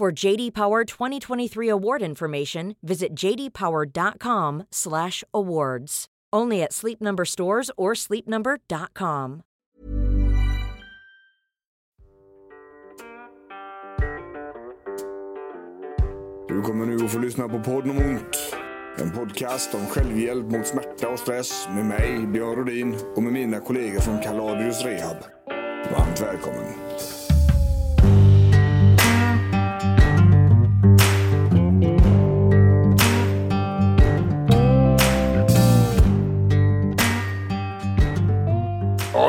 For JD Power 2023 award information, visit jdpower.com/awards. Only at Sleep Number stores or sleepnumber.com. Du kommer nu att få lyssna på Podden om ont. En podcast om självhjälp mot smärta och stress med mig, Björn Rodin och med mina kollegor från Kaladius Rehab. Varmt välkommen.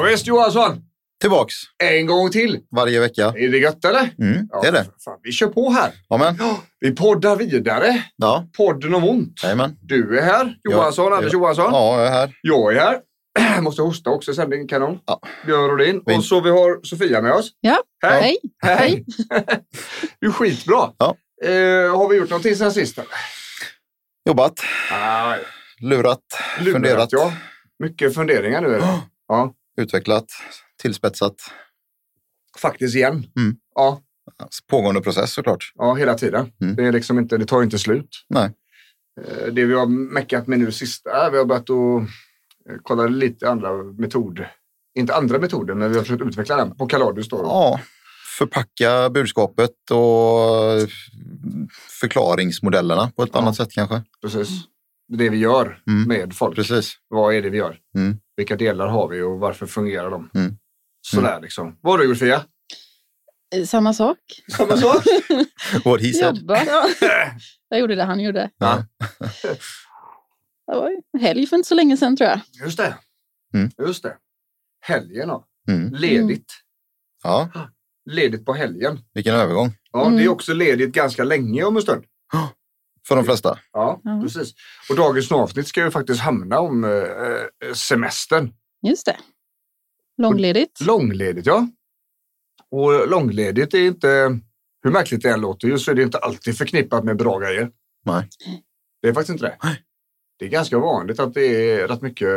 Visst Johansson. Tillbaks En gång till. varje vecka. Är det gött eller? Mm, det är det. Fan, vi kör på här. Ja, men. Vi poddar vidare. Ja, Podden om ont. jajamän. Du är här, Johansson, Ja, Anders ja. Johansson. Ja, jag är här. Jag är här. Jag måste hosta också i sändningen, kanon. Ja. Björn Rodin. Fint. Och så vi har Sofia med oss. Ja, Hej. hej. Hej. du är skitbra. Ja. Eh, har vi gjort någonting sen sist? eller? Jobbat, Ah, lurat, lurat, funderat, Ja. Mycket funderingar nu. Är det. Ja, utvecklat, tillspetsat. faktiskt igen. Mm. Ja, Pågående process såklart. ja, hela tiden. Mm. Det, är liksom inte, det tar inte slut. Nej. Eh, Det vi har meckat med nu sista, vi har börjat att eh, kolla lite andra metoder. Inte andra metoder, men vi har försökt utveckla den på Kaladius. Då. Ja, förpacka budskapet och förklaringsmodellerna på ett Ja. annat sätt kanske. Precis. Det vi gör Mm. med folk. Precis. Vad är det vi gör? Mm. Vilka delar har vi och varför fungerar de? Mm. Sådär liksom. Vad har du gjort Fia? Eh, Samma sak. Samma sak? What he said. Jobba. Jag gjorde det han gjorde. Ja. Det var helg för inte så länge sedan tror jag. Just det. Mm. Just det. Helgen då. Mm. Ledigt. ja, Ledigt på helgen. vilken övergång Ja, Mm. Det är också ledigt ganska länge om en stund. För de flesta. Ja, Ja. precis. Och dagens avsnitt ska ju faktiskt hamna om eh, eh, semestern. Just det. Långledigt. Långledigt, ja. Och långledigt är inte, hur märkligt det än låter, just så är det inte alltid förknippat med bra grejer. Nej. Det är faktiskt inte det. Nej. Det är ganska vanligt att det är rätt mycket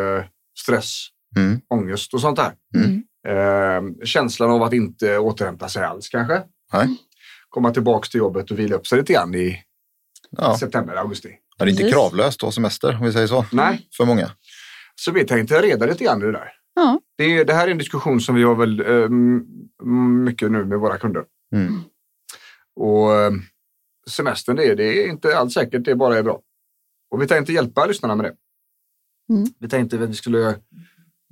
stress, Mm. ångest och sånt där. Mm. Eh, känslan av att inte återhämta sig alls kanske. Nej. Komma tillbaka till jobbet och vila upp sig lite grann i Ja. september, augusti. Det är inte Precis. kravlöst att ha semester, om vi säger så. Nej, För många. så vi tänkte reda lite grann i det där. Ja. Det, är, det här är en diskussion som vi har väl eh, mycket nu med våra kunder. Mm. Och eh, semestern, det är, det är inte alls säkert det bara är bra. Och vi tänkte hjälpa lyssnarna med det. Mm. Vi tänkte att vi skulle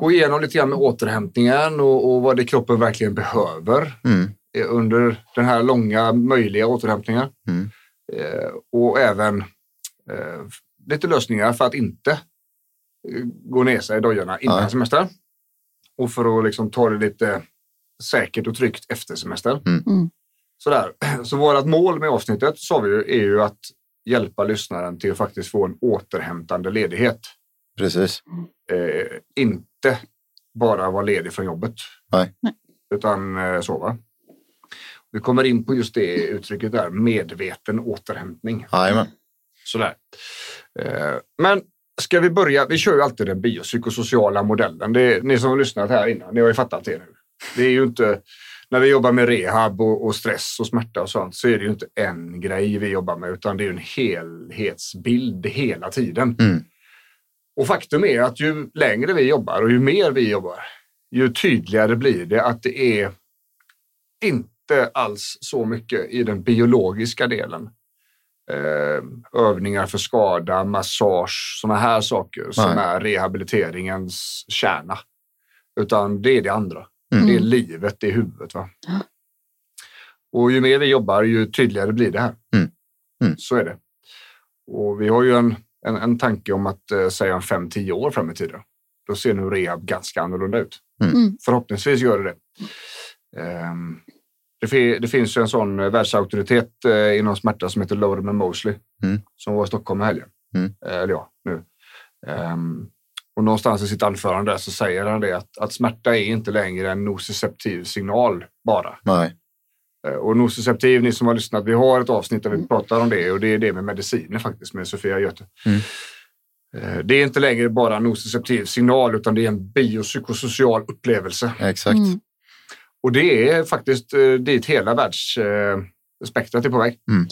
gå igenom lite grann med återhämtningen och, och vad det kroppen verkligen behöver Mm. under den här långa möjliga återhämtningen. Mm. Eh, och även eh, lite lösningar för att inte eh, gå ner sig i dojorna innan Nej. semestern. Och för att liksom ta det lite säkert och tryggt efter semestern. Mm. Mm. Sådär. Så vårt mål med avsnittet sa vi ju, är ju att hjälpa lyssnaren till att faktiskt få en återhämtande ledighet. Precis. Eh, inte bara vara ledig från jobbet. Nej. Nej. Utan eh, sova. Vi kommer in på just det uttrycket där, medveten återhämtning. Jajamän. Sådär. Eh, men ska vi börja? Vi kör ju alltid den biopsykosociala modellen. Är, ni som har lyssnat här innan, ni har ju fattat det nu. Det är ju inte, när vi jobbar med rehab och, och stress och smärta och sånt så är det ju inte en grej vi jobbar med utan det är ju en helhetsbild hela tiden. Mm. Och faktum är att ju längre vi jobbar och ju mer vi jobbar, ju tydligare blir det att det är inte alls så mycket i den biologiska delen. Eh, övningar för skada, massage, sådana här saker som Nej. är rehabiliteringens kärna. Utan det är det andra. Mm. Det är livet, det är huvudet. Va? Ja. Och ju mer vi jobbar, ju tydligare blir det här. Mm. Mm. Så är det. Och vi har ju en, en, en tanke om att eh, säga en fem, tio år fram i tiden. Då ser nu rehab ganska annorlunda ut. Mm. Mm. Förhoppningsvis gör det det. Ehm, Det, det finns ju en sån eh, världsauktoritet eh, inom smärta som heter Lorimer Mosley Mm. som var i Stockholm i helgen. Mm. Eh, eller ja, nu. Ehm, och någonstans i sitt anförande så säger han det att, att smärta är inte längre en nociceptiv signal bara. Nej. Eh, Och nociceptiv, ni som har lyssnat, vi har ett avsnitt där vi pratar om det och det är det med mediciner faktiskt med Sofia Göte. Mm. Det är inte längre bara en nociceptiv signal utan det är en biopsykosocial upplevelse. Exakt. Mm. Och det är faktiskt eh, dit hela världsspektrat är på väg. Mm.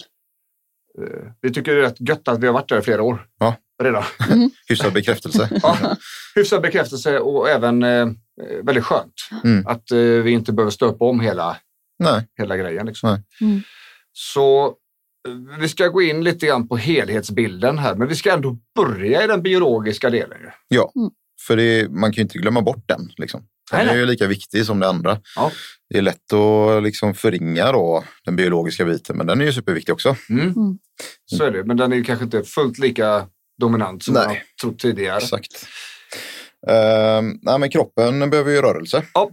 Eh, Vi tycker det är rätt gött att vi har varit där i flera år Ja. redan. Hyfsad bekräftelse. Ja, hyfsad bekräftelse och även eh, väldigt skönt Mm. att eh, vi inte behöver stöpa om hela, Nej. hela grejen. Liksom. Nej. Mm. Så vi ska gå in lite grann på helhetsbilden här, men vi ska ändå börja i den biologiska delen. Ja, Mm. För det, man kan ju inte glömma bort den. Liksom. Den Nej, är ju lika viktig som det andra. Ja. Det är lätt att liksom förringa då, den biologiska biten, men den är ju superviktig också. Mm. Mm. Så är det, men den är ju kanske inte fullt lika dominant som Nej. man har trott tidigare. Exakt. Ehm, nej, men kroppen behöver ju rörelse. Ja.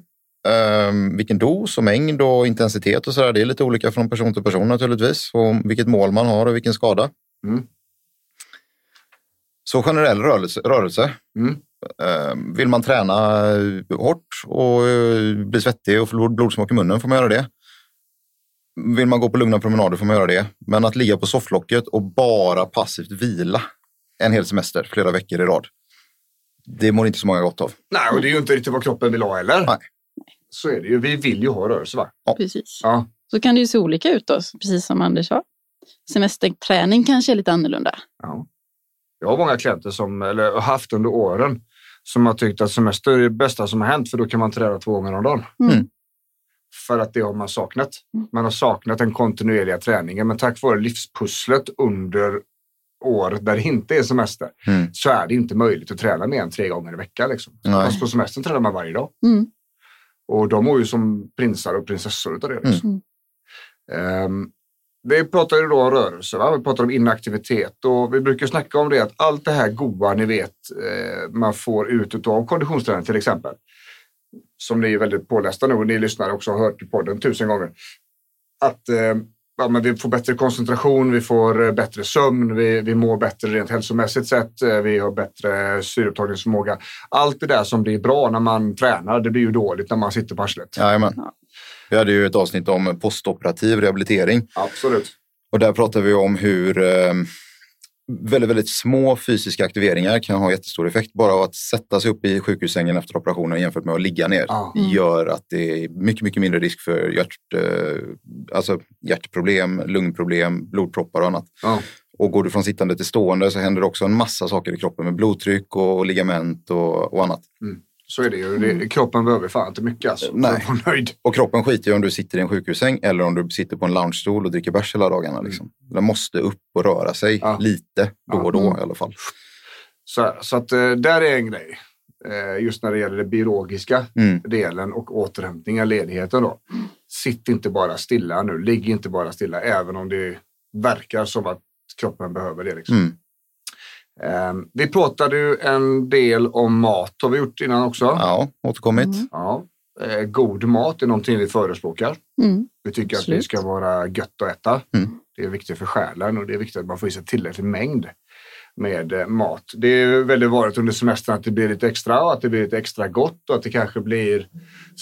Ehm, vilken dos och mängd och intensitet och sådär, det är lite olika från person till person naturligtvis. Och vilket mål man har och vilken skada. Mm. Så generell rörelse. rörelse. Mm. Ehm, vill man träna eh, hårt och eh, bli svettig och få blodsmak i munnen får man göra det. Vill man gå på lugna promenader får man göra det. Men att ligga på sofflocket och bara passivt vila en hel semester, flera veckor i rad. Det mår inte så många gott av. Nej, och det är ju inte riktigt vad kroppen vill ha heller. Nej. Så är det ju. Vi vill ju ha rörelse, va? Precis. Ja. Så kan det ju se olika ut då, precis som Anders sa. Semesterträning kanske är lite annorlunda. ja. Jag har många klienter som, eller har haft under åren, som har tyckt att semester är det bästa som har hänt, för då kan man träna två gånger om dagen. Mm. För att det har man saknat. Mm. Man har saknat den kontinuerliga träningen, men tack vare livspusslet under år där det inte är semester Mm. så är det inte möjligt att träna mer än tre gånger i veckan. Liksom. Nej. Fast på semestern tränar man varje dag. Mm. Och de mår ju som prinsar och prinsessor utav det. Liksom. Ehm, vi pratar ju då om rörelse, va? vi pratar om inaktivitet och vi brukar snacka om det att allt det här goa ni vet eh, man får ut av konditionsträning till exempel. Som ni är väldigt pålästa nu och ni lyssnare också har hört i podden tusen gånger. Att eh, ja, men vi får bättre koncentration, vi får eh, bättre sömn, vi, vi mår bättre rent hälsomässigt sett, vi har bättre syreupptagningsförmåga. Allt det där som blir bra när man tränar, det blir ju dåligt när man sitter på arslet. Jajamän. Ja. Vi hade ju ett avsnitt om postoperativ rehabilitering Absolut. och där pratar vi om hur eh, väldigt, väldigt små fysiska aktiveringar kan ha jättestor effekt. Bara att sätta sig upp i sjukhussängen efter operationen jämfört med att ligga ner Ja. gör att det är mycket, mycket mindre risk för hjärt, eh, alltså hjärtproblem, lungproblem, blodproppar och annat. Ja. Och går du från sittande till stående så händer det också en massa saker i kroppen med blodtryck och ligament och, och annat. Så är det ju. Det, kroppen behöver fan inte mycket alltså. Nej. för att vara nöjd. Och kroppen skiter ju om du sitter i en sjukhussäng eller om du sitter på en loungestol och dricker bärs hela dagarna. Liksom. Den måste upp och röra sig Ja. lite då och då Mm. i alla fall. Så, så att eh, där är en grej. Eh, Just när det gäller den biologiska Mm. delen och återhämtningen, ledigheten då. Sitt inte bara stilla nu. Ligg inte bara stilla, även om det verkar som att kroppen behöver det. Liksom. Mm. Eh, Vi pratade ju en del om mat, har vi gjort innan också. Ja, återkommit. Mm. Ja. Eh, God mat är någonting vi förespråkar. Mm. Vi tycker att Absolut. det ska vara gött att äta. Mm. Det är viktigt för själen och det är viktigt att man får i sig tillräcklig mängd med eh, mat. Det är väldigt vanligt under semestern att det blir lite extra och att det blir lite extra gott och att det kanske blir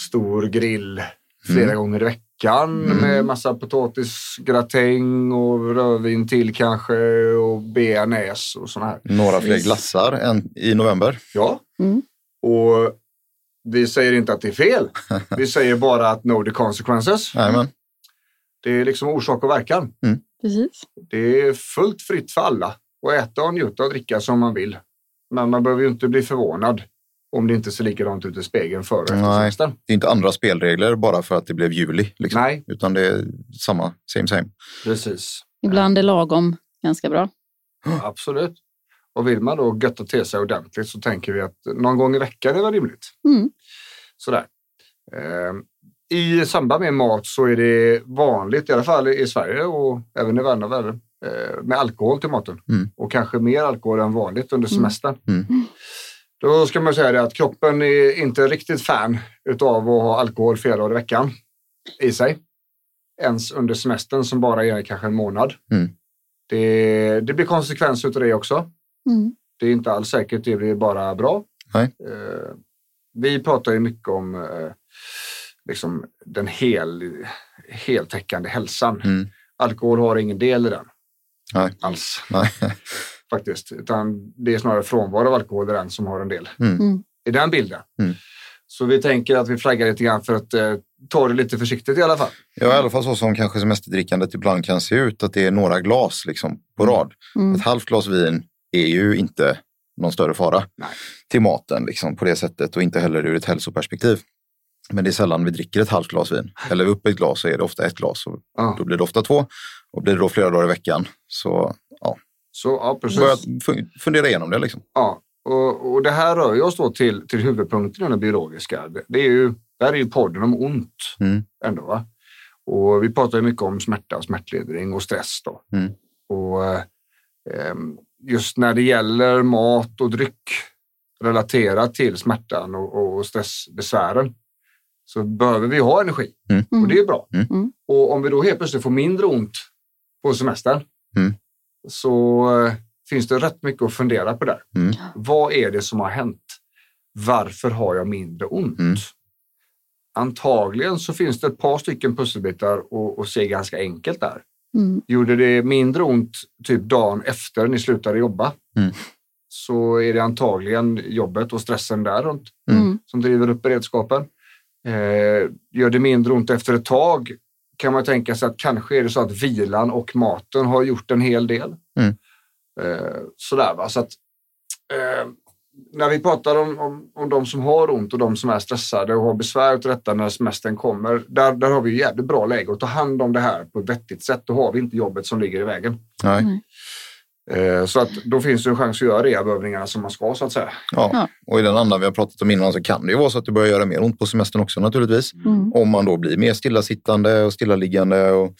stor grill flera Mm. gånger i veckan Mm. med massa potatisgratäng och rödvin till kanske och bearnaise och sådana här. Några fler glassar än i november. Ja, Mm. och vi säger inte att det är fel. Vi säger bara att know the consequences. Jajamän. Det är liksom orsak och verkan. Precis. Det är fullt fritt för alla att äta och njuta och dricka som man vill. Men man behöver ju inte bli förvånad om det inte ser likadant ut i spegeln före och efter Nej. semestern. Det är inte andra spelregler bara för att det blev juli. Liksom. Nej, Utan det är samma, same same. precis. Ibland är lagom ganska bra. Absolut. Och vill man då götta till sig ordentligt så tänker vi att någon gång i veckan är väl rimligt. Mm. Sådär. Ehm, I samband med mat så är det vanligt, i alla fall i Sverige och även i andra världen, eh, med alkohol till maten. Mm. Och kanske mer alkohol än vanligt under Mm. semestern. Mm. Då ska man säga det att kroppen är inte riktigt fan utav att ha alkohol flera dagar i veckan i sig. ens under semestern som bara är kanske en månad. Mm. Det, det blir konsekvenser av det också. Mm. Det är inte alls säkert det blir bara bra. Nej. Eh, vi pratar ju mycket om eh, liksom den hel, heltäckande hälsan. Mm. Alkohol har ingen del i den Nej. alls Nej. Faktiskt. Utan det är snarare frånvaro av alkohol i den som har en del Mm. Mm. i den bilden. Mm. Så vi tänker att vi flaggar lite grann för att eh, ta det lite försiktigt i alla fall. Ja, i alla fall så som kanske semesterdrickandet ibland kan se ut, att det är några glas liksom på Mm. rad. Mm. Ett halvt glas vin är ju inte någon större fara Nej. till maten liksom, på det sättet och inte heller ur ett hälsoperspektiv. Men det är sällan vi dricker ett halvt glas vin. Häller vi upp ett glas så är det ofta ett glas och Ja. då blir det ofta två. Och blir det då flera dagar i veckan så Så ja, precis. börja fu- fundera igenom det. Liksom. Ja, och, och det här rör ju oss då till, till huvudpunkten i den biologiska. Det, det är ju, det här är ju podden om ont Mm. ändå. Va? Och vi pratar ju mycket om smärta och smärtlindring och stress. Då. Mm. Och eh, just när det gäller mat och dryck relaterat till smärtan och, och stressbesvären så behöver vi ha energi. Mm. Och det är bra. Mm. Mm. Och om vi då helt plötsligt får mindre ont på semestern Mm. Så eh, finns det rätt mycket att fundera på där. Mm. Vad är det som har hänt? Varför har jag mindre ont? Mm. Antagligen så finns det ett par stycken pusselbitar och, och se ganska enkelt där. Mm. Gjorde det mindre ont typ dagen efter ni slutade jobba Mm. så är det antagligen jobbet och stressen där runt Mm. som driver upp beredskapen. Eh, gör det mindre ont efter ett tag kan man tänka sig att kanske är det så att vilan och maten har gjort en hel del. Mm. Eh, sådär va. Så att, eh, när vi pratar om, om, om de som har ont och de som är stressade och har besvär av detta när semestern kommer, där, där har vi ju jävligt bra läge att ta hand om det här på ett vettigt sätt. Då har vi inte jobbet som ligger i vägen. Nej. Nej. Eh, så att då finns det en chans att göra rehabövningarna som man ska så att säga. Ja. Och i den andan vi har pratat om innan så kan det ju vara så att det börjar göra mer ont på semestern också naturligtvis. Mm. Om man då blir mer stillasittande och stillaliggande och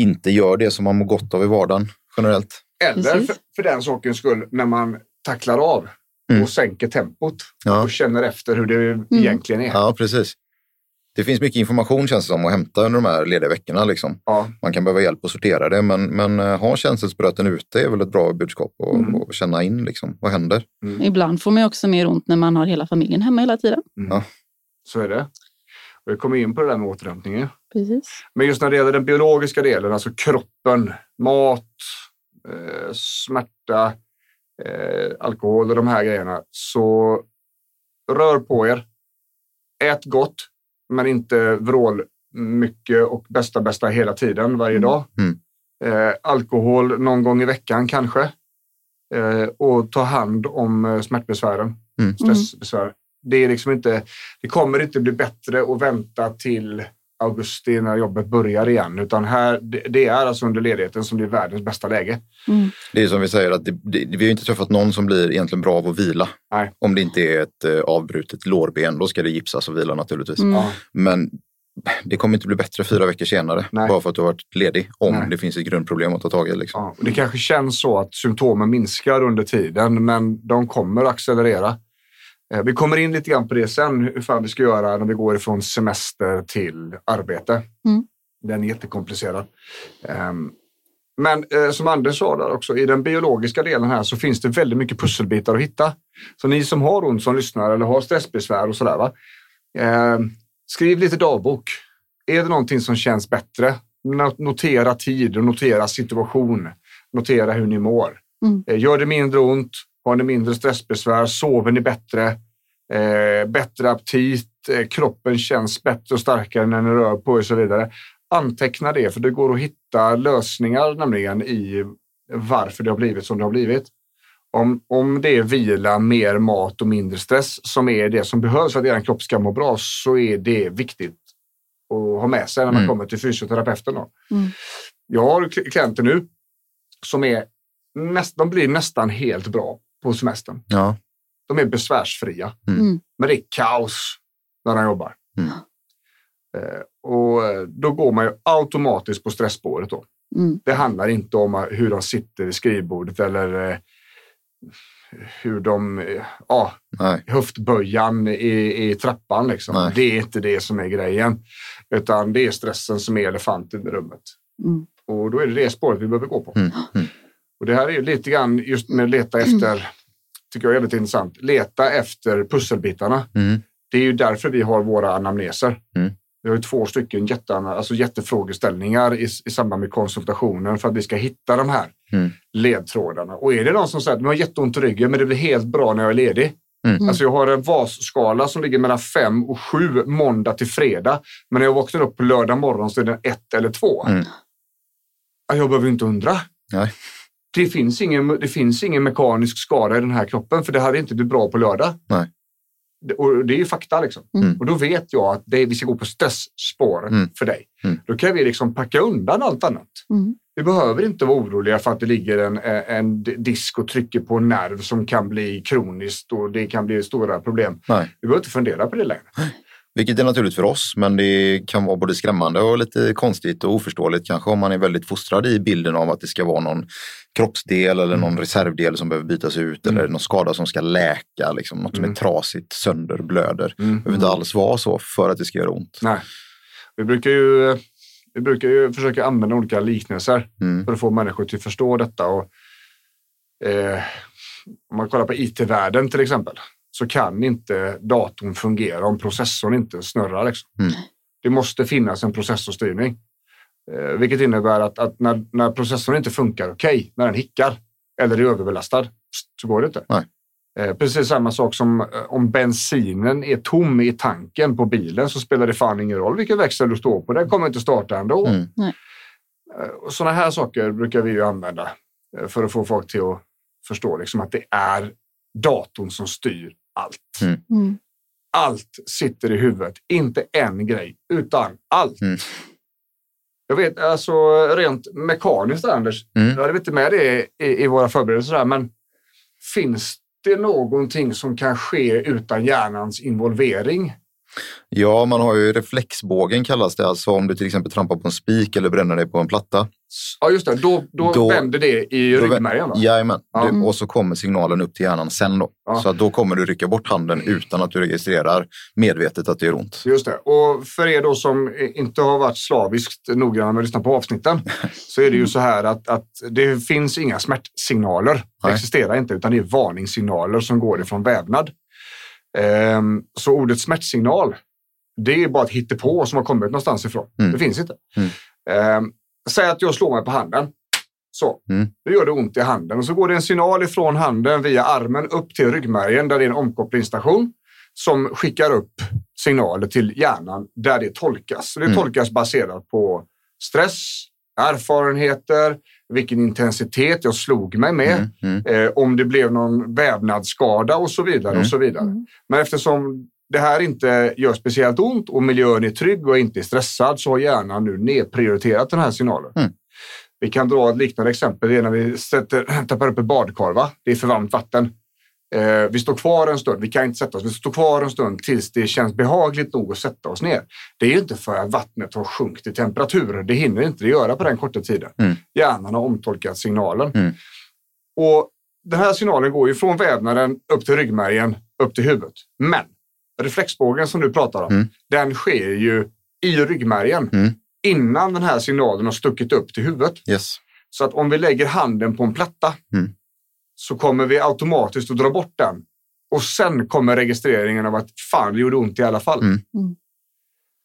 inte gör det som man mår gott av i vardagen generellt. Eller för, för den sakens skull när man tacklar av Mm. och sänker tempot Ja. och känner efter hur det egentligen är. Ja, precis. Det finns mycket information känns det som att hämta under de här lediga veckorna. Liksom. Ja, Man kan behöva hjälp att sortera det, men, men eh, ha känselspröten ute är väl ett bra budskap och, Mm. och känna in liksom, vad händer. Ibland får man också mer ont när man har hela familjen hemma hela tiden. så är det. Och vi kommer in på det där med återhämtningen. Precis. Men just när det gäller den biologiska delen, alltså kroppen, mat, eh, smärta, eh, alkohol och de här grejerna, så rör på er. Ät gott, men inte vrål mycket och bästa bästa hela tiden varje Mm. dag. Mm. Eh, alkohol någon gång i veckan kanske. Eh, och ta hand om eh, smärtbesvären, Mm. stressbesvär. Det, är liksom inte, det kommer inte bli bättre att vänta till augusti när jobbet börjar igen, utan här, det, är alltså under ledigheten som det är världens bästa läge. Mm. Det är som vi säger, att det, det, vi har inte träffat någon som blir egentligen bra av att vila. Nej. Om det inte är ett eh, avbrutet lårben, då ska det gipsas och vila naturligtvis. Mm. Men det kommer inte bli bättre fyra veckor senare, Nej. bara för att du har varit ledig, om Nej. det finns ett grundproblem att ta tag i. Liksom. Ja, det kanske känns så att symptomen minskar under tiden, men de kommer accelerera. Eh, Vi kommer in lite grann på det sen, hur fan vi ska göra när vi går ifrån semester till arbete. Mm. Den är jättekomplicerad. Ehm, Men eh, som Anders sa där också, i den biologiska delen här så finns det väldigt mycket pusselbitar att hitta. Så ni som har ont som lyssnar eller har stressbesvär och sådär, va? Ehm, skriv lite dagbok. Är det någonting som känns bättre? Not- Notera tid och notera situation. Notera hur ni mår. Mm. Eh, Gör det mindre ont? Har ni mindre stressbesvär? Sover ni bättre? Eh, bättre aptit? Eh, kroppen känns bättre och starkare när ni rör på er och så vidare. Anteckna det, för det går att hitta lösningar nämligen i varför det har blivit som det har blivit. Om, om det är vila, mer mat och mindre stress som är det som behövs för att er kropp ska må bra så är det viktigt att ha med sig när man Mm. kommer till fysioterapeuten. Då. Mm. Jag har kli- klienter nu som är näst, de blir nästan helt bra på semestern. Ja. De är besvärsfria, Mm. men det är kaos när de jobbar. Mm. Eh, och eh, då går man ju automatiskt på stressspåret. Då. Mm. Det handlar inte om hur de sitter vid skrivbordet eller eh, hur de, eh, ja, Nej. höftböjan i, i trappan. Liksom. Nej. Det är inte det som är grejen. Utan det är stressen som är elefanten i rummet. Mm. Och då är det det spåret vi behöver gå på. Mm. Mm. Och det här är ju lite grann just med leta efter, tycker jag är väldigt intressant, leta efter pusselbitarna. Mm. Det är ju därför vi har våra anamneser. Mm. Vi har ju två stycken jätte, alltså jättefrågeställningar i, i samband med konsultationen för att vi ska hitta de här Mm. ledtrådarna. Och är det någon som säger att jag har jätteont i ryggen men det blir helt bra när jag är ledig. Mm. Alltså jag har en VAS-skala som ligger mellan 5 och 7 måndag till fredag. Men när jag vaknar upp på lördag morgon så är den 1 eller 2. Mm. Jag behöver inte undra. Nej. Det finns, ingen, det finns ingen mekanisk skada i den här kroppen för det hade inte blivit bra på lördag. Nej. Det- Och det är ju fakta liksom. Mm. Och då vet jag att det, vi ska gå på stressspåret Mm. för dig. Mm. Då kan vi liksom packa undan allt annat. Mm. Vi behöver inte vara oroliga för att det ligger en, en disk och trycker på en nerv som kan bli kroniskt och det kan bli stora problem. Nej. Vi behöver inte fundera på det längre. Vilket är naturligt för oss, men det kan vara både skrämmande och lite konstigt och oförståeligt kanske om man är väldigt fostrad i bilden av att det ska vara någon kroppsdel eller någon reservdel som behöver bytas ut eller någon skada som ska läka, liksom, något som är Mm. trasigt, sönder, blöder. Det Mm. behöver inte alls vara så för att det ska göra ont. Nej. Vi brukar ju, vi brukar ju försöka använda olika liknelser Mm. för att få människor till att förstå detta. Och, eh, om man kollar på IT-världen till exempel så kan inte datorn fungera om processorn inte snurrar. Liksom. Mm. Det måste finnas en processorstyrning. Eh, vilket innebär att, att när, när processorn inte funkar okej, när den hickar eller är överbelastad, så går det inte. Nej. Eh, precis samma sak som eh, om bensinen är tom i tanken på bilen så spelar det fan ingen roll vilken växel du står på. Den kommer inte starta ändå. Mm. Eh, och Sådana här saker brukar vi ju använda för att få folk till att förstå liksom att det är datorn som styr allt. Mm. Mm. Allt sitter i huvudet, inte en grej, utan allt. Mm. Jag vet, alltså rent mekaniskt Anders, Mm. jag hade inte med det i, i våra förberedelser här, men finns det någonting som kan ske utan hjärnans involvering? Ja, man har ju reflexbågen kallas det, alltså om du till exempel trampar på en spik eller bränner dig på en platta. Ja, just det. Då, då, Då- vänder det i ryggmärgen. va? Jajamän, Ja. Du- och så kommer signalen upp till hjärnan sen då. Ja. Så då kommer du rycka bort handen utan att du registrerar medvetet att det gör ont. Just det. Och för er då som inte har varit slaviskt noggranna med att lyssna på avsnitten så är det ju så här att, att det finns inga smärtsignaler. Det Nej. existerar inte, utan det är varningssignaler som går ifrån vävnad. Ehm, så ordet smärtsignal, det är bara ett hittepå som har kommit någonstans ifrån. Mm. Det finns inte. Mm. Ehm, säg att jag slår mig på handen. Så, Mm. gör det ont i handen och så går det en signal ifrån handen via armen upp till ryggmärgen där det är en omkopplingsstation som skickar upp signaler till hjärnan där det tolkas. Så det Mm. tolkas baserat på stress, erfarenheter, vilken intensitet jag slog mig med, Mm, mm, eh, om det blev någon vävnadsskada och så vidare. Mm. och så vidare. Mm. Men eftersom det här inte gör speciellt ont och miljön är trygg och inte är stressad så har hjärnan nu nedprioriterat den här signalen. Mm. Vi kan dra ett liknande exempel. Det är när vi sätter, tappar upp ett badkar. Va? Det är för varmt vatten. Eh, vi står kvar en stund. Vi kan inte sätta oss. Vi står kvar en stund tills det känns behagligt nog att sätta oss ner. Det är inte för att vattnet har sjunkit i temperatur. Det hinner inte det göra på den korta tiden. Mm. Hjärnan har omtolkat signalen. Mm. Och Den här signalen går ju från vävnaden upp till ryggmärgen, upp till huvudet. Men reflexbågen som du pratar om, Mm. den sker ju i ryggmärgen Mm. innan den här signalen har stuckit upp till huvudet. Yes. Så att om vi lägger handen på en platta Mm. så kommer vi automatiskt att dra bort den. Och sen kommer registreringen av att fan, det gjorde ont i alla fall. Mm. Mm.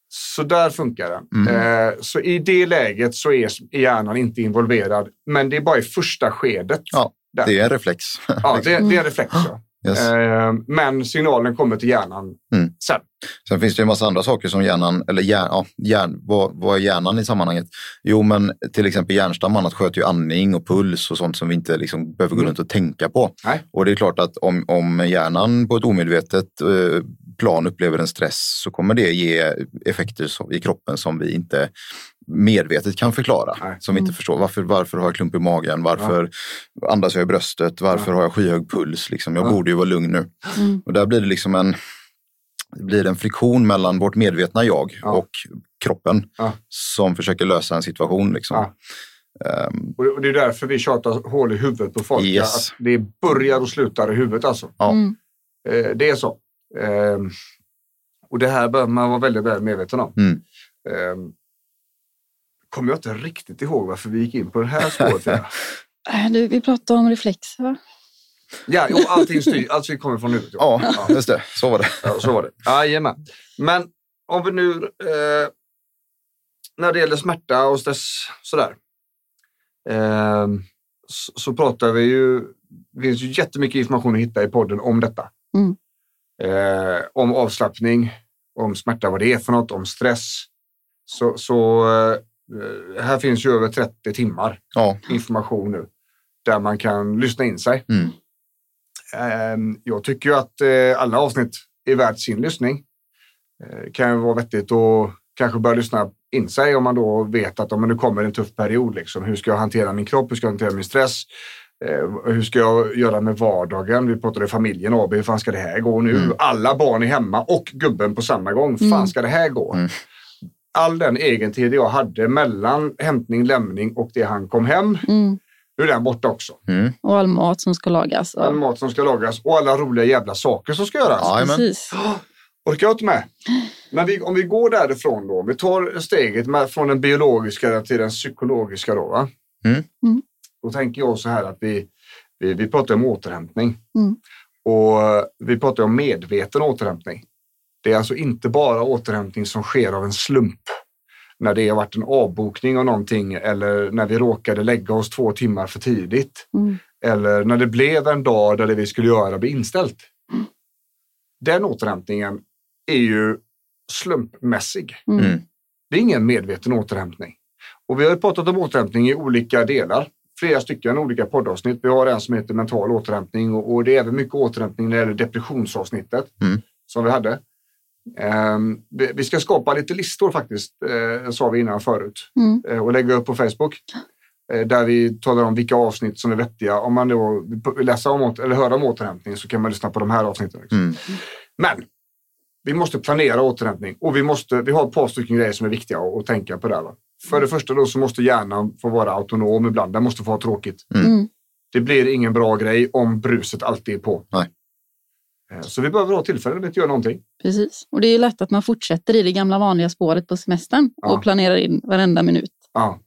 Så där funkar den. Mm. Eh, så i det läget så är hjärnan inte involverad, men det är bara i första skedet. Ja, där. Det är en reflex. ja, det, det är en reflex. Ja. Yes. Eh, men signalen kommer till hjärnan Mm. sen. Sen finns det ju en massa andra saker som hjärnan, eller hjärn, ja, hjärn, vad, vad är hjärnan i sammanhanget? Jo, men till exempel hjärnstam annat sköter ju andning och puls och sånt som vi inte liksom behöver gå Mm. runt och tänka på. Nej. Och det är klart att om, om hjärnan på ett omedvetet eh, plan upplever en stress så kommer det ge effekter i kroppen som vi inte medvetet kan förklara. Nej. Som vi inte Mm. förstår. Varför, varför har jag klump i magen? Varför andas jag i bröstet? Varför har jag skyhög puls? Liksom? Jag Ja. borde ju vara lugn nu. Mm. Och där blir det liksom en, det blir en friktion mellan vårt medvetna jag Ja. och kroppen Ja. som försöker lösa en situation. Liksom. Ja. Ehm, Och det- är därför vi tjatar hål i huvudet på folk. Yes. Att det börjar och slutar i huvudet alltså. Ja. Mm. Eh, Det är så. Ehm, Och det här bör man vara väldigt väl medveten om. Kommer jag inte riktigt ihåg varför vi gick in på det här spåret. Äh, Du, vi pratade om reflexer va? ja, jo, allting styr, allt kommer från huvudet. ja, just det. Så var det. Ja, så var det. Jajamän. Men om vi nu, eh, när det gäller smärta och stress sådär, eh, så, så pratar vi ju, det finns ju jättemycket information att hitta i podden om detta. Mm. Eh, om avslappning, om smärta, vad det är för något, om stress. Så, så eh, här finns ju över 30 timmar Ja. information nu där man kan lyssna in sig. Mm. Ehm, Jag tycker ju att eh, alla avsnitt är värt sin lyssning. Det kan ju vara vettigt att kanske börja lyssna in sig om man då vet att om nu kommer en tuff period. Liksom. Hur ska jag hantera min kropp? Hur ska jag hantera min stress? Eh, hur ska jag göra med vardagen? Vi pratade familjen AB. Hur fan ska det här gå nu? Mm. Alla barn är hemma och gubben på samma gång. Hur fan Mm. ska det här gå? Mm. All den egentid jag hade mellan hämtning, lämning och det han kom hem, Mm. nu är den borta också. Mm. Och all mat som ska lagas. All Och, mat som ska lagas och alla roliga jävla saker som ska göras. Jajamän. precis. Orkar jag inte med. Men vi, om vi går därifrån då, vi tar steget med, från den biologiska till den psykologiska då. Va? Mm. Mm. Då tänker jag så här att vi, vi, vi pratar om återhämtning. Mm. Och vi pratar om medveten återhämtning. Det är alltså inte bara återhämtning som sker av en slump. När det har varit en avbokning av någonting eller när vi råkade lägga oss två timmar för tidigt. Mm. Eller när det blev en dag där det vi skulle göra blev inställt. Den återhämtningen är ju slumpmässig. Mm. Mm. Det är ingen medveten återhämtning. Och vi har ju pratat om återhämtning i olika delar. Flera stycken olika poddavsnitt. Vi har en som heter mental återhämtning och, och det är även mycket återhämtning när det gäller depressionsavsnittet Mm. som vi hade. Ehm, vi, ska skapa lite listor faktiskt, eh, sa vi innan förut, Mm. eh, och lägga upp på Facebook. Eh, där vi talar om vilka avsnitt som är vettiga. Om man då vill läsa om, eller höra om återhämtning så kan man lyssna på de här avsnitten. Mm. Men vi måste planera återhämtning och vi, måste, vi har ett par stycken grejer som är viktiga att, att tänka på där. Va? För det första då så måste hjärnan få vara autonom ibland. Den måste få ha tråkigt. Mm. Det blir ingen bra grej om bruset alltid är på. Nej. Eh, Så vi behöver ha tillfällen att göra någonting. Precis. Och det är ju lätt att man fortsätter i det gamla vanliga spåret på semestern Ja. och planerar in varenda minut. Ja.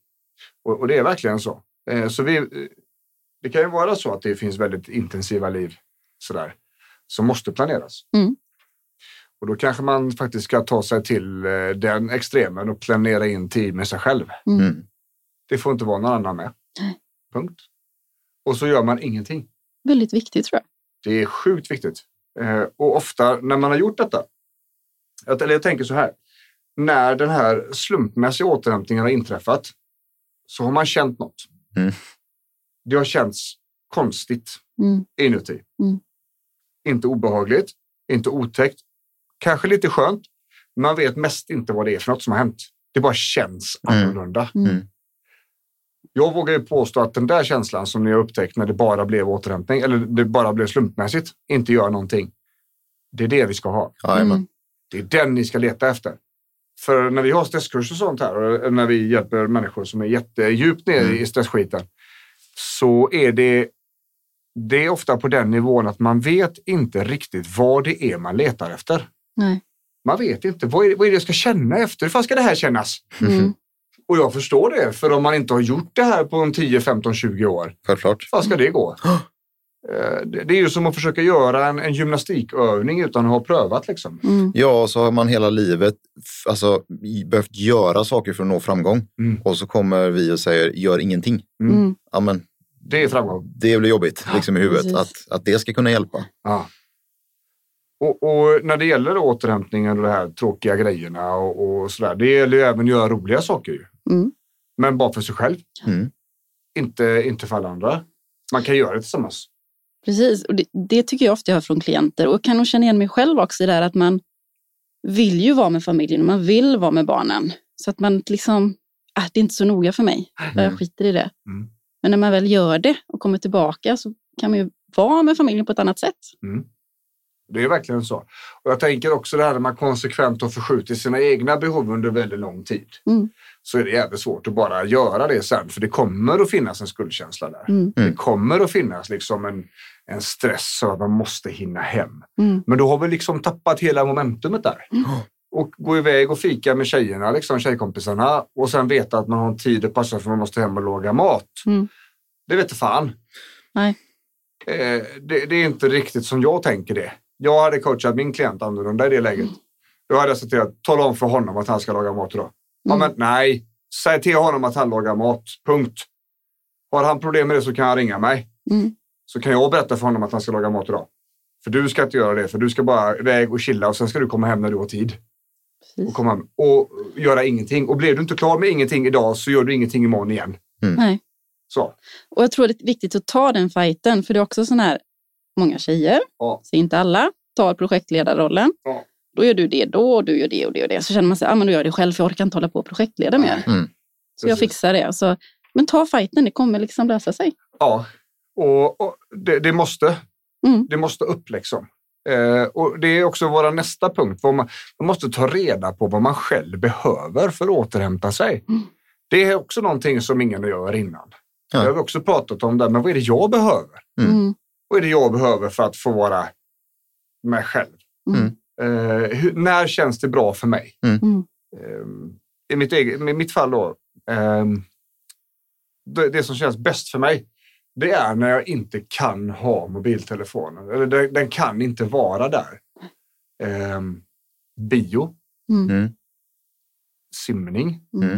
Och, och det är verkligen så. Eh, så vi, det kan ju vara så att det finns väldigt intensiva liv sådär, som måste planeras. Mm. Och då kanske man faktiskt ska ta sig till eh, den extremen och planera in tid med sig själv. Mm. Mm. Det får inte vara någon annan med. Punkt. Och så gör man ingenting. Väldigt viktigt tror jag. Det är sjukt viktigt. Eh, och ofta när man har gjort detta, att- eller jag tänker så här, när den här slumpmässiga återhämtningen har inträffat så har man känt något. Mm. Det har känts konstigt Mm. inuti. Mm. Inte obehagligt, inte otäckt, kanske lite skönt. Man vet mest inte vad det är för något som har hänt. Det bara känns Mm. annorlunda. Mm. Jag vågar ju påstå att den där känslan som ni har upptäckt när det bara blev återhämtning eller det bara blev slumpmässigt, inte gör någonting. Det är det vi ska ha. Mm. Det är den ni ska leta efter. För när vi har stresskurser och sånt här och när vi hjälper människor som är jättedjupt nere Mm. i stressskiten så är det, det är ofta på den nivån att man vet inte riktigt vad det är man letar efter. Nej. Man vet inte. Vad är, det- vad är det jag ska känna efter? Hur fan ska det här kännas? Mm. Och jag förstår det, för om man inte har gjort det här på en 10, 15, 20 år, Självklart. hur fan ska det gå? Eh, Det är ju som att försöka göra en, en gymnastikövning utan att ha prövat. Liksom. Mm. Ja, så har man hela livet alltså, behövt göra saker för att nå framgång. Mm. Och så kommer vi och säger, gör ingenting. Mm. Mm. Ja, men Det är framgång. det blir jobbigt liksom i huvudet. precis. Att, att det ska kunna hjälpa. Ja. Och, och när det gäller återhämtningen och de här tråkiga grejerna och, och sådär, det gäller ju även att göra roliga saker. Mm. Men bara för sig själv, Mm. inte, inte för alla andra. Man kan göra det tillsammans. Precis, och det, det tycker jag ofta jag hör från klienter och kan nog känna igen mig själv också i det här att man vill ju vara med familjen och man vill vara med barnen. Så att man liksom, ah, det är inte så noga för mig, Mm. jag skiter i det. Mm. Men när man väl gör det och kommer tillbaka så kan man ju vara med familjen på ett annat sätt. Det är verkligen så. Och jag tänker också det här när man konsekvent har förskjutit sina egna behov under väldigt lång tid. Mm. Så är det jävligt svårt att bara göra det sen. För det kommer att finnas en skuldkänsla där. Mm. Det kommer att finnas liksom en, en stress så att man måste hinna hem. Mm. Men då har vi liksom tappat hela momentumet där. Och gå iväg och fika med tjejerna, liksom tjejkompisarna och sen veta att man har en tid att passa för man måste hem och laga mat. Mm. Det vet fan. Nej. Eh, det, det är inte riktigt som jag tänker det. Jag hade coachat min klient annorlunda i det läget. Då hade jag sett till att tala om för honom att han ska laga mat idag. Ja, Mm. men nej, säg till honom att han lagar mat. Punkt. Har han problem med det så kan han ringa mig. Mm. Så kan jag berätta för honom att han ska laga mat idag. För du ska inte göra det, för du ska bara iväg och chilla och sen ska du komma hem när du har tid. Och, Precis. komma hem och göra ingenting. Och blir du inte klar med ingenting idag så gör du ingenting imorgon igen. Nej. Så. Och jag tror det är viktigt att ta den fighten, för det är också sån här, många tjejer, Ja. så inte alla, tar projektledarrollen. Ja. Då gör du det då, och du gör det och det och det. Så känner man sig, ah, men då gör jag det själv, för jag orkar inte hålla på och projektleda mer. Mm. Så jag fixar det. Så, men ta fighten, det kommer liksom lösa sig. Ja, och, och det, det måste. Mm. Det måste upp liksom. Eh, och det är också vår nästa punkt. Man, man måste ta reda på vad man själv behöver för att återhämta sig. Mm. Det är också någonting som ingen gör innan. Ja. Jag har också pratat om det, men vad är det jag behöver? Mm. Mm. Vad är det jag behöver för att få vara mig själv? Mm. Eh, hur, när känns det bra för mig? Mm. Eh, I mitt, eget, i mitt fall då, eh, det, det som känns bäst för mig, det är när jag inte kan ha mobiltelefonen. Eller den, den kan inte vara där. Eh, bio, Mm. Mm. simning, Mm.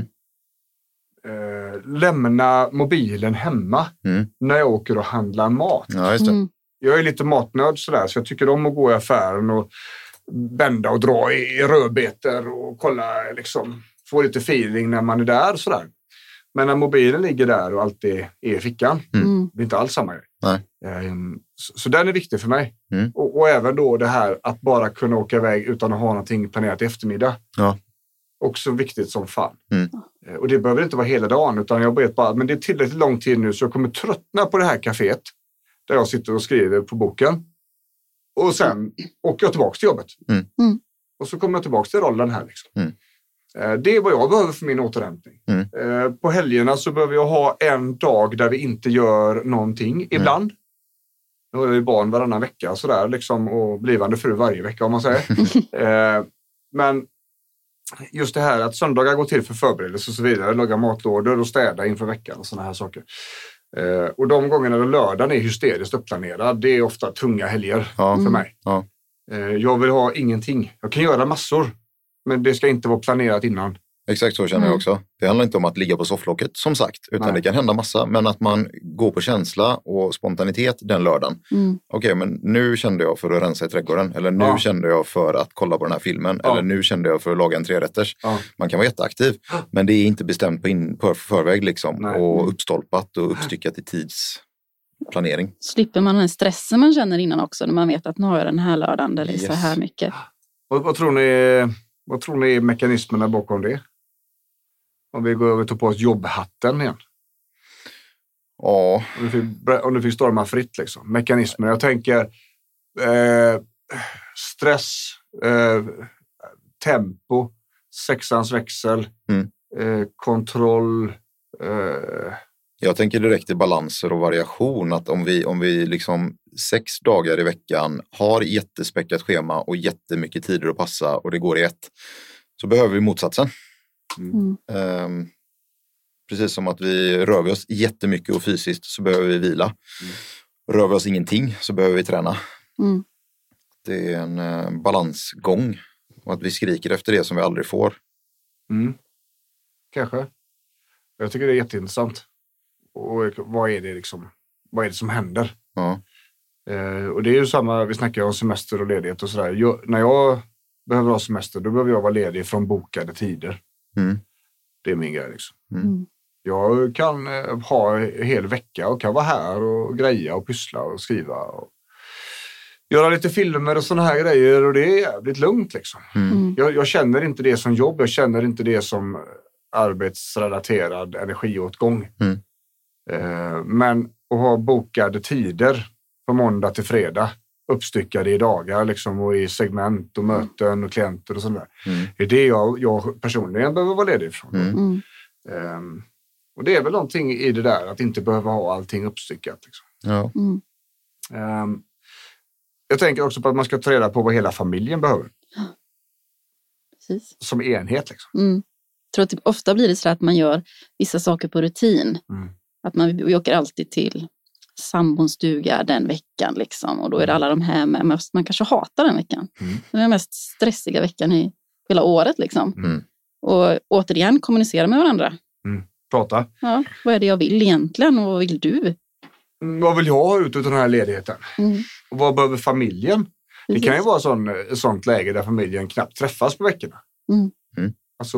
eh, lämna mobilen hemma Mm. när jag åker och handlar mat. Ja, just det. Mm. Jag är lite matnörd sådär, så jag tycker om att gå i affären och bända och dra i rödbetor och kolla, liksom, få lite feeling när man är där. Sådär. Men när mobilen ligger där och alltid är i fickan, Mm. det är inte alls samma grej. Ehm, Så, så den är viktig för mig. Mm. Och, och även då det här att bara kunna åka iväg utan att ha någonting planerat i eftermiddag. Ja. Också viktigt som fan. Mm. Eh, Och det behöver inte vara hela dagen utan jag vet bara men det är tillräckligt lång tid nu så jag kommer tröttna på det här kaféet där jag sitter och skriver på boken. Och sen åker jag tillbaka till jobbet. Mm. Mm. Och så kommer jag tillbaka till rollen här. Liksom. Mm. Eh, Det är vad jag behöver för min återhämtning. Mm. Eh, På helgerna så behöver jag ha en dag där vi inte gör någonting ibland. Nu har jag ju barn varannan vecka sådär, liksom, och blivande fru varje vecka om man säger. eh, men just det här att söndagar går till för förberedelse och så vidare, laga matlådor och städa inför veckan och sådana här saker. Eh, och de gångerna då lördagen är hysteriskt uppplanerad, det är ofta tunga helger Ja. för mig. Ja. Eh, jag vill ha ingenting. Jag kan göra massor, men det ska inte vara planerat innan. Exakt så känner jag Mm. också. Det handlar inte om att ligga på sofflocket som sagt, utan Nej. det kan hända massa. Men att man går på känsla och spontanitet den lördagen. Mm. Okej, men nu kände jag för att rensa i trädgården. Eller nu Ja. kände jag för att kolla på den här filmen. Ja. Eller nu kände jag för att laga en trerätters. Ja. Man kan vara jätteaktiv, men det är inte bestämt på, in, på förväg liksom. Nej. Och uppstolpat och uppstyckat i tidsplanering. Slipper man den stressen man känner innan också när man vet att nu har jag den här lördagen där det är så Yes. här mycket. Vad, vad, tror ni, vad tror ni är mekanismerna bakom det? Om vi går över och tar på oss jobbhatten igen. Ja, Om du fick, om du fick storma fritt. Liksom. Mekanismer. Jag tänker eh, stress, eh, tempo, sexans växel, Mm. eh, kontroll. Eh, Jag tänker direkt i balanser och variation. Att om vi, om vi liksom sex dagar i veckan har jättespäckat schema och jättemycket tider att passa och det går i ett. Så behöver vi motsatsen. Mm. Ehm, precis som att vi rör vi oss jättemycket och fysiskt så behöver vi vila. Rör vi oss ingenting så behöver vi träna. Mm. Det är en eh, balansgång. Och att vi skriker efter det som vi aldrig får. mm. Kanske. Jag tycker det är jätteintressant. Och vad är det liksom? Vad är det som händer? Ja. Eh, och det är ju samma, vi snackar ju om semester och ledighet och sådär. Jag, när jag behöver ha semester, då behöver jag vara ledig från bokade tider. Mm. Det är min grej liksom. Mm. Jag kan eh, ha en hel vecka och kan vara här och greja och pyssla och skriva. Och göra lite filmer och sådana här grejer och det är jävligt lugnt liksom. Mm. Jag, jag känner inte det som jobb, jag känner inte det som arbetsrelaterad energiåtgång. Mm. Eh, men att ha bokade tider från måndag till fredag uppstyckade i dagar liksom, och i segment och möten och klienter och sådär. Mm. Det är det jag, jag personligen behöver vara ledig ifrån. Mm. Mm. Ehm, och det är väl någonting i det där att inte behöva ha allting uppstyckat. Liksom. Ja. Mm. Ehm, jag tänker också på att man ska ta reda på vad hela familjen behöver Precis. som enhet. Liksom. Mm. Jag tror att det, ofta blir det så att man gör vissa saker på rutin. Mm. Att man vi åker alltid till sambons den veckan liksom. Och då är det alla de här med. Man kanske hatar den veckan. Mm. Det är den mest stressiga veckan i hela året liksom. Mm. Och återigen kommunicera med varandra. Prata. Ja, vad är det jag vill egentligen och vad vill du? Mm, vad vill jag ha ut av den här ledigheten? Mm. Och vad behöver familjen? Det kan ju Precis. vara sån, ett sånt läge där familjen knappt träffas på veckorna. Mm. Mm. Alltså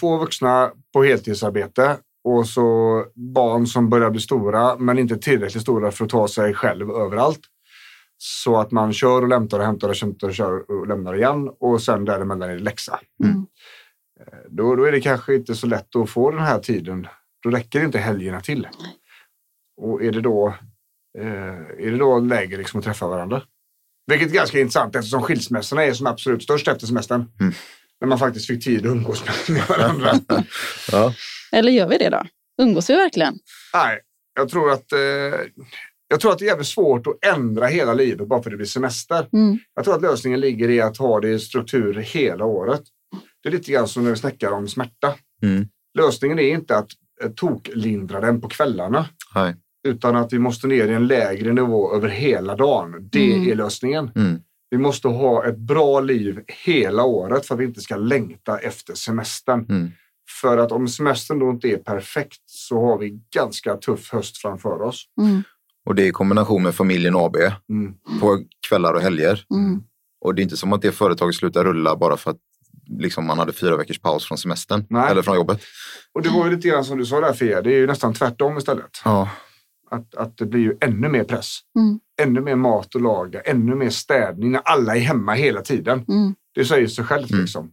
två vuxna på heltidsarbete och så barn som börjar bli stora men inte tillräckligt stora för att ta sig själv överallt. Så att man kör och lämtar och hämtar och hämtar och kör och lämnar igen och sen däremellan är det läxa. Mm. Då, då är det kanske inte så lätt att få den här tiden. Då räcker inte helgerna till. Och är det då, eh, är det då läge liksom att träffa varandra? Vilket är ganska intressant eftersom skilsmässorna är som absolut störst efter semestern. Mm. När man faktiskt fick tid att umgås med- med varandra. Ja. Eller gör vi det då? Umgås vi verkligen? Nej, jag tror att eh, jag tror att det är jävligt svårt att ändra hela livet bara för att det blir semester. Mm. Jag tror att lösningen ligger i att ha det i struktur hela året. Det är lite grann som när vi snackar om smärta. Mm. Lösningen är inte att eh, toklindra den på kvällarna. Nej. Utan att vi måste ner i en lägre nivå över hela dagen. Det Mm. är lösningen. Mm. Vi måste ha ett bra liv hela året för att vi inte ska längta efter semestern. För att om semestern då inte är perfekt så har vi ganska tuff höst framför oss. Mm. Och det är i kombination med familjen AB Mm. på kvällar och helger. Mm. Och det är inte som att det företaget slutar rulla bara för att liksom, man hade fyra veckors paus från semestern Nej. eller från jobbet. Och det var ju lite grann som du sa där Fia, det är ju nästan tvärtom istället. Ja. Att, att det blir ju ännu mer press. Mm. Ännu mer mat att laga, ännu mer städning när alla är hemma hela tiden. Mm. Det säger sig självt Mm. liksom.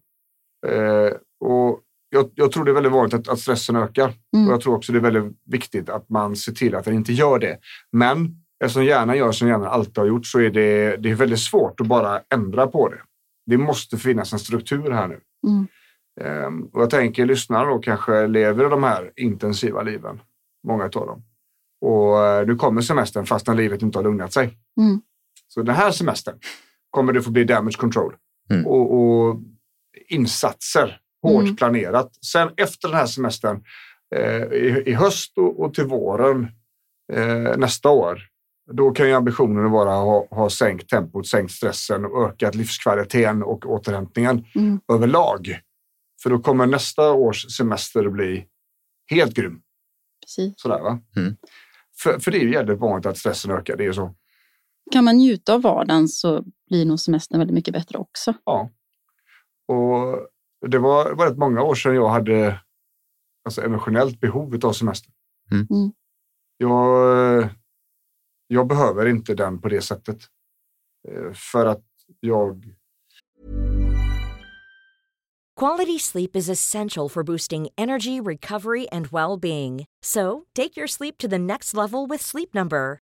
Eh, och jag, jag tror det är väldigt vanligt att, att stressen ökar. Mm. Och jag tror också det är väldigt viktigt att man ser till att den inte gör det. Men eftersom hjärnan gör som hjärnan alltid har gjort så är det, det är väldigt svårt att bara ändra på det. Det måste finnas en struktur här nu. Mm. Ehm, och jag tänker lyssnarna då kanske lever de här intensiva liven. Många av dem. Och eh, nu kommer semestern fastän livet inte har lugnat sig. Mm. Så den här semestern kommer det få bli damage control. Mm. Och, och insatser hårt Mm. planerat. Sen efter den här semestern eh, i, i höst och, och till våren eh, nästa år. Då kan ju ambitionen vara att ha, ha sänkt tempot, sänkt stressen och ökat livskvaliteten och återhämtningen Mm. överlag. För då kommer nästa års semester att bli helt grym. Precis. Sådär, va? Mm. För, för det är ju jävligt vanligt att stressen ökar. Det är ju så. Kan man njuta av vardagen så blir nog semestern väldigt mycket bättre också. Ja. Och det var, var rätt många år sedan jag hade alltså, emotionellt behov av semester. Mm. Mm. Jag, jag behöver inte den på det sättet. Eh, För att jag Quality sleep is essential for boosting energy, recovery, and well being. So, take your sleep to the next level with Sleep Number.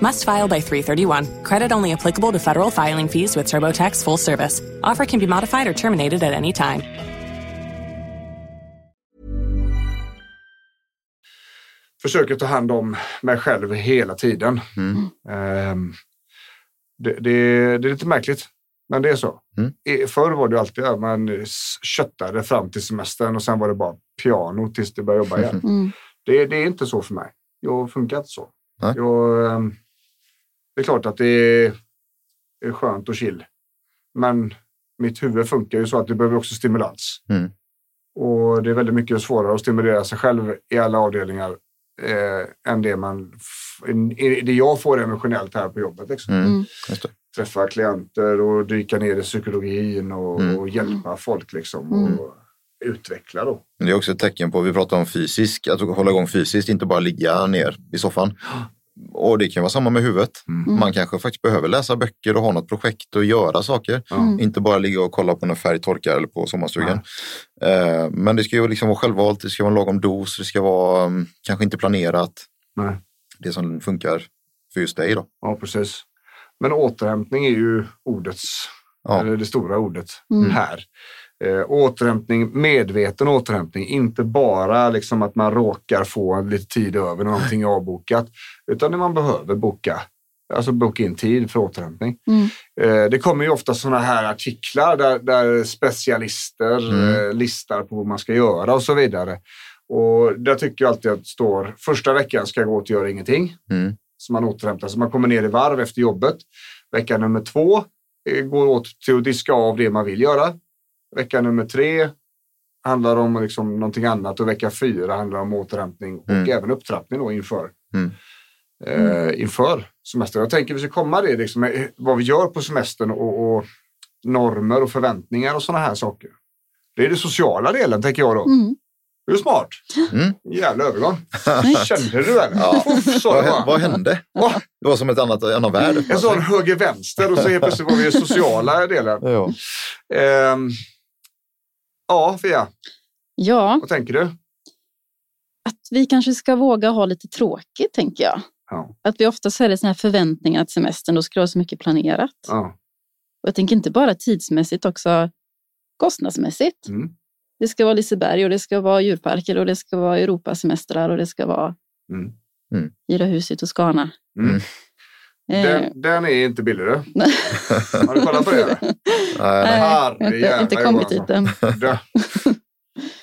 Must file by 331. Credit only applicable to federal filing fees with TurboTax full service. Offer can be modified or terminated at any time. försöker ta hand om mig själv hela tiden. Mm. Ehm, det, det, det är lite märkligt, men det är så. Mm. Förr var det alltid att man köttade fram till semestern och sen var det bara piano tills det började jobba igen. Mm. Det, det är inte så för mig. Jag funkar inte så. Jag, det är klart att det är, skönt och chill. Men mitt huvud funkar ju så att det behöver också stimulans. Mm. Och det är väldigt mycket svårare att stimulera sig själv i alla avdelningar eh, än det, man, det jag får emotionellt här på jobbet. Liksom. Mm. Mm. Just det. Träffa klienter och dyka ner i psykologin och, Mm. och hjälpa folk liksom, Mm. och utveckla. Då. Det är också ett tecken på, vi pratar om fysisk, att hålla igång fysiskt, inte bara ligga ner i soffan. Och det kan vara samma med huvudet. Mm. Man kanske faktiskt behöver läsa böcker och ha något projekt och göra saker. Ja. Inte bara ligga och kolla på när färg torkar eller på sommarstugan. Eh, men det ska ju liksom vara självvalt, det ska vara en lagom dos, det ska vara um, kanske inte planerat. Nej. Det som funkar för just dig då. Ja, precis. Men återhämtning är ju ordets, Ja. eller det stora ordet Mm. här. Eh, återhämtning, medveten återhämtning, inte bara liksom att man råkar få lite tid över när någonting är avbokat, utan när man behöver boka, alltså boka in tid för återhämtning. Mm. Eh, det kommer ju ofta sådana här artiklar där, där specialister Mm. eh, listar på vad man ska göra och så vidare. Och där tycker jag alltid att det står första veckan ska jag gå till göra ingenting Mm. så man återhämtar sig. Man kommer ner i varv efter jobbet. Vecka nummer två eh, går åt till att diska av det man vill göra. Vecka nummer tre handlar om liksom någonting annat och vecka fyra handlar om återhämtning och Mm. även upptrappning då inför, Mm. eh, inför semestern. Jag tänker vi ska komma det, liksom, vad vi gör på semestern och, och normer och förväntningar och sådana här saker. Det är den sociala delen tänker jag då. Mm. Det är smart. Mm. Jävla övergång. Kände du den? Ja. Uff, Vad, det hä- bara. vad hände? Det var som ett annat, en annan värld. En sån höger-vänster och så helt plötsligt var vi i sociala delen. Ja. Ehm, ja, Fia, Ja, vad tänker du? att vi kanske ska våga ha lite tråkigt, tänker jag. Ja. Att vi ofta så är det såna här förväntningar att semestern, då ska det vara så mycket planerat. Ja. Och jag tänker inte bara tidsmässigt, också kostnadsmässigt. Mm. Det ska vara Liseberg och det ska vara djurparker och det ska vara Europasemestrar och det ska vara Mm. Girahuset och Skana. Mm. Eh, Den, den är inte billig du. Nej. Har du kollat på det? Nej, jag har inte, inte kommit dit än.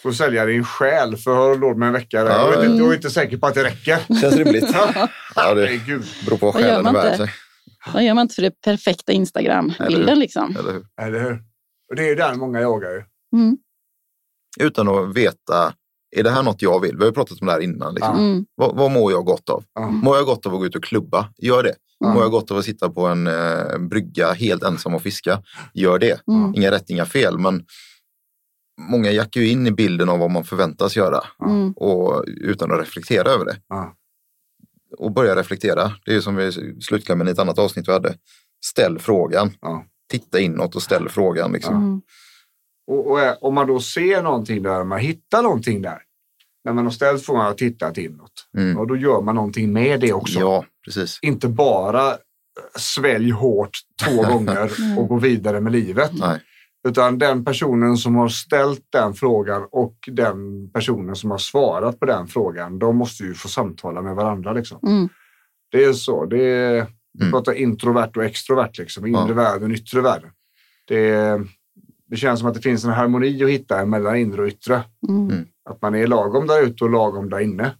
Får sälja din själ för har du råd med en vecka. där. Ja, Jag, vet inte, ja. jag är inte säker på att det räcker. Känns rimligt. Ja, det beror på vad själen är man värd sig. Vad gör man inte för det perfekta Instagram-bilden liksom? Eller hur? Eller hur? Och det är ju den många jagar ju. Mm. Utan att veta, är det här något jag vill? Vi har ju pratat om det här innan. Liksom. Mm. Vad, vad mår jag gott av? Ja. Mår jag gott av att gå ut och klubba? Gör det. Ja. Mår jag gott av att sitta på en eh, brygga helt ensam och fiska? Gör det. Mm. Inga rätt, inga fel. Men många jackar ju in i bilden av vad man förväntas göra Mm. och, utan att reflektera över det. Och börja reflektera. Det är ju som vi slutklämmen i ett annat avsnitt vi hade. Ställ frågan. Titta inåt och ställ frågan. Liksom. Och, och är- om man då ser någonting där, man hittar någonting där. När man har ställt frågan och tittat inåt. Mm. Och då gör man någonting med det också. Ja, precis. Inte bara eh, svälj hårt två gånger och gå vidare med livet. Nej. Utan den personen som har ställt den frågan och den personen som har svarat på den frågan, de måste ju få samtala med varandra. Liksom. Mm. Det är så. Det är, vi Mm. pratar introvert och extrovert, liksom. inre Ja. världen, yttre världen. Det, det känns som att det finns en harmoni att hitta mellan inre och yttre. Mm. Mm. Att man är lagom där ute och lagom där inne.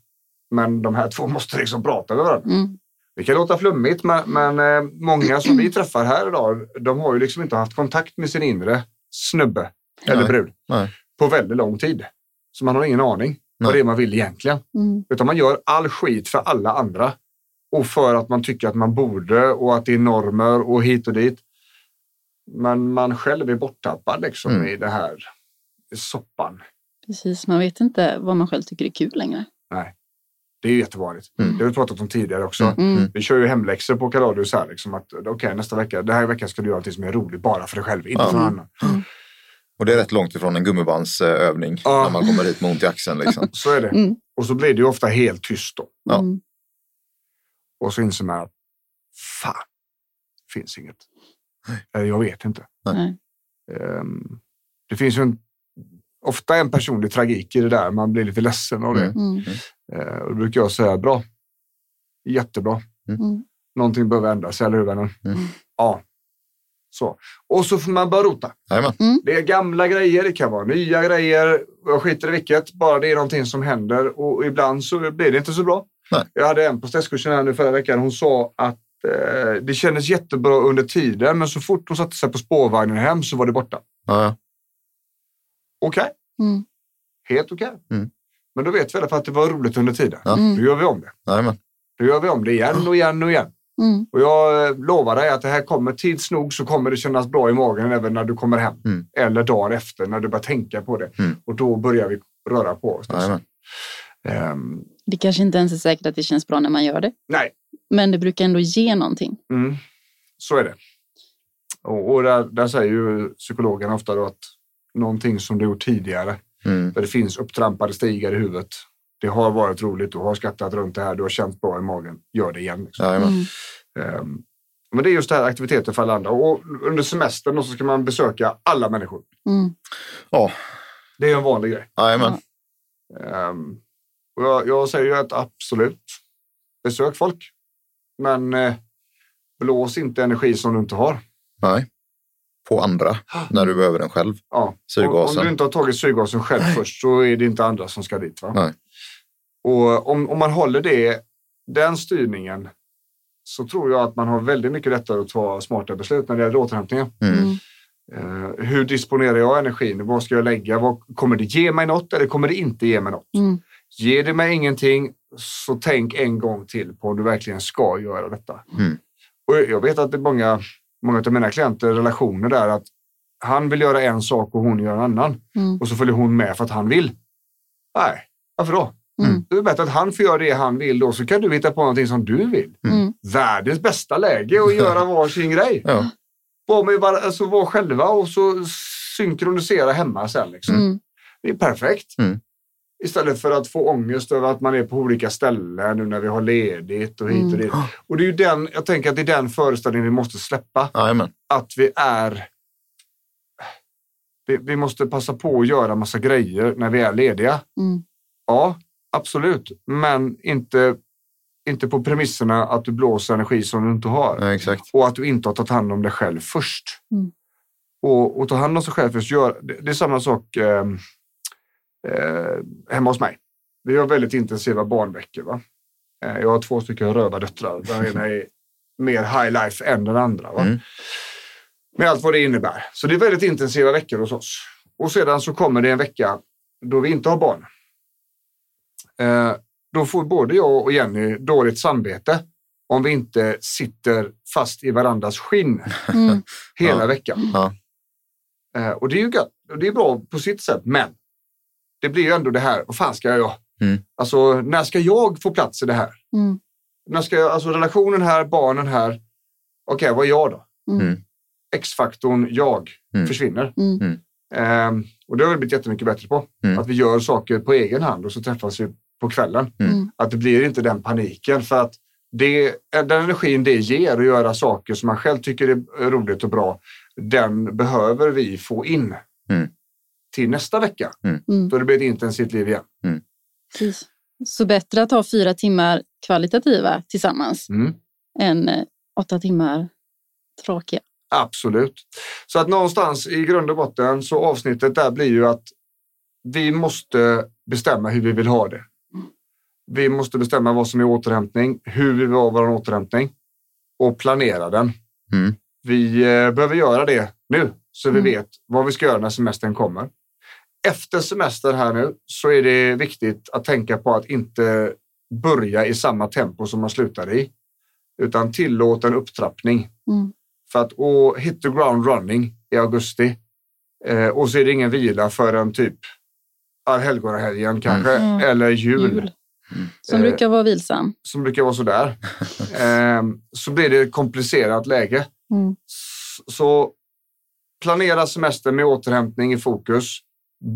Men de här två måste liksom prata med varandra. Mm. Det kan låta flummigt, men, men eh, många som vi träffar här idag, de har ju liksom inte haft kontakt med sin inre snubbe eller Nej. brud Nej. på väldigt lång tid. Så man har ingen aning vad Nej. det är man vill egentligen. Mm. Utan man gör all skit för alla andra. Och för att man tycker att man borde och att det är normer och hit och dit. Men man själv är borttappad liksom Mm. i det här soppan. Precis, man vet inte vad man själv tycker är kul längre. Det är ju jättevanligt. Mm. Det har vi pratat om tidigare också. Mm. Mm. Vi kör ju hemläxor på Kaladius här. Liksom att, okej, nästa vecka, den här veckan ska du göra något som är roligt bara för dig själv, inte för någon annan. Och det är rätt långt ifrån en gummibandsövning Ja. när man kommer dit med ont i axeln. Liksom. Så är det. Mm. Och så blir det ju ofta helt tyst då. Ja. Mm. Och så inser man att fan, finns inget. Eller jag vet inte. Nej. Ehm, det finns ju en, ofta en personlig tragik i det där. Man blir lite ledsen av det. Mm. Mm. Ehm, och då brukar jag säga bra. Jättebra. Mm. Någonting behöver ändras, eller hur vännen? Mm. Ja. Så. Och så får man börja rota. Jajamän. Det är gamla grejer, det kan vara nya grejer. Jag skiter i vilket, bara det är någonting som händer. Och ibland så blir det inte så bra. Nej. Jag hade en på stresskursen här nu förra veckan. Hon sa att det kändes jättebra under tiden, men så fort hon satte sig på spårvagnen hem så var det borta. Ja. Okej, Mm. helt okej. Mm. Men då vet vi i alla fall att det var roligt under tiden. Ja. Mm. Då gör vi om det. Jajamän. Då gör vi om det igen och igen och igen. Mm. Och jag eh, lovar dig att det här kommer tids nog så kommer det kännas bra i magen även när du kommer hem. Mm. Eller dagen efter när du börjar tänka på det. Mm. Och då börjar vi röra på oss. liksom. Ehm, Det kanske inte ens är säkert att det känns bra när man gör det. nej, Men det brukar ändå ge någonting. mm. så är det. Och, och där, där säger ju psykologen ofta då att någonting som du gjort tidigare, Mm. där det finns upptrampade stigar i huvudet. Det har varit roligt, du har skrattat runt det här, du har känt bra i magen. Gör det igen. Liksom. Mm. Ehm, men det är just det här aktiviteter för alla andra. Och under semestern så ska man besöka alla människor. Mm. Ja, Det är en vanlig grej. jajamän. Ehm, och jag, jag säger ju att absolut, besök folk. Men eh, blås inte energi som du inte har. Nej. På andra när du behöver den själv. Ja. Om, om Syrgasen. du inte har tagit syrgasen själv först så är det inte andra som ska dit. Va? Nej. Och om, om man håller det, den styrningen så tror jag att man har väldigt mycket lättare att ta smarta beslut när det gäller återhämtningen. Mm. Eh, hur disponerar jag energin? Vad ska jag lägga? Vad, kommer det ge mig något eller kommer det inte ge mig något? Mm. Ger det mig ingenting så tänk en gång till på om du verkligen ska göra detta. Mm. Och jag vet att det är många, många av mina klienter relationer där att han vill göra en sak och hon gör en annan. Mm. Och så följer hon med för att han vill. Nej, varför då? Mm. Det är bättre att han får göra det han vill då så kan du hitta på någonting som du vill. Mm. Världens bästa läge att göra varsin grej. Ja. Var, med, var, alltså, var själva och så synkronisera hemma sen. Liksom. Mm. Det är perfekt. Mm. Istället för att få ångest över att man är på olika ställen nu när vi har ledigt och hit och Mm. dit. Och det är ju den, jag tänker att det är den föreställningen vi måste släppa. Jajamän. Att vi är... Vi, vi måste passa på att göra massa grejer när vi är lediga. Mm. Ja, absolut. Men inte, inte på premisserna att du blåser energi som du inte har. Ja, exakt. Och att du inte har tagit hand om dig själv först. Mm. Och, och ta hand om sig själv först. Gör, det, det är samma sak eh, eh, hemma hos mig. Vi har väldigt intensiva barnveckor. Va? Eh, jag har två stycken röva döttrar. Den ena är mer high life än den andra. Va? Mm. Med allt vad det innebär. Så det är väldigt intensiva veckor hos oss. Och sedan så kommer det en vecka då vi inte har barn. Eh, då får både jag och Jenny dåligt samvete om vi inte sitter fast i varandras skinn Mm. hela Ja. veckan. Ja. Eh, och det är ju gött. Och Det är bra på sitt sätt, men det blir ju ändå det här, vad fan ska jag göra? Mm. Alltså, när ska jag få plats i det här? Mm. När ska jag, alltså relationen här, barnen här. Okej, vad är jag då? Mm. Mm. X-faktorn jag Mm. försvinner. Mm. Mm. Ehm, och det har vi blivit jättemycket bättre på. Mm. Att vi gör saker på egen hand och så träffas vi på kvällen. Mm. Att det blir inte den paniken för att det, den energin det ger att göra saker som man själv tycker är roligt och bra, den behöver vi få in Mm. Till nästa vecka. Mm. Då det blir ett intensivt liv igen. Precis. Så bättre att ha fyra timmar kvalitativa tillsammans Mm. än eh, åtta timmar tråkiga. Absolut. Så att någonstans i grund och botten så avsnittet där blir ju att vi måste bestämma hur vi vill ha det. Vi måste bestämma vad som är återhämtning, hur vi vill ha vår återhämtning och planera den. Mm. Vi eh, behöver göra det nu så vi Mm. vet vad vi ska göra när semestern kommer. Efter semestern här nu så är det viktigt att tänka på att inte börja i samma tempo som man slutade i. Utan tillåt en upptrappning. Mm. För att och hit the ground running i augusti eh, och så är det ingen vila förrän typ allhelgonahelgen kanske Mm. eller jul, Jul. Som Eh, brukar vara vilsam. som brukar vara sådär. eh, så blir det ett komplicerat läge. Mm. Så planera semestern med återhämtning i fokus.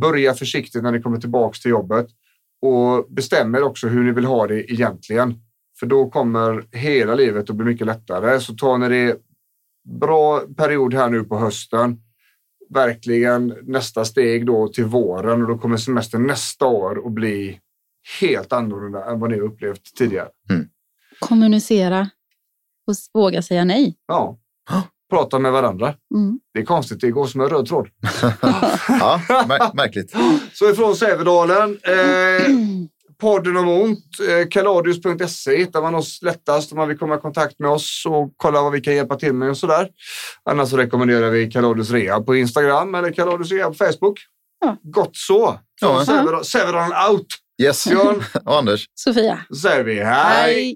Börja försiktigt när ni kommer tillbaka till jobbet och bestämmer också hur ni vill ha det egentligen. För då kommer hela livet att bli mycket lättare. Så tar ni det bra period här nu på hösten. Verkligen nästa steg då till våren och då kommer semestern nästa år att bli helt annorlunda än vad ni har upplevt tidigare. Kommunicera och våga säga nej. Ja. Prata med varandra. Mm. Det är konstigt, det går som en röd tråd. Ja, mär- märkligt. Så ifrån Sävedalen. Eh, podden om ont. Eh, Kaladius.se hittar man oss lättast om man vill komma i kontakt med oss och kolla vad vi kan hjälpa till med och sådär. Annars så rekommenderar vi Kaladius Rehab på Instagram eller Kaladius Rehab på Facebook. Ja. Gott så. så Ja. Severon out. Yes. Björn, och Anders. Sofia. så säger vi hej.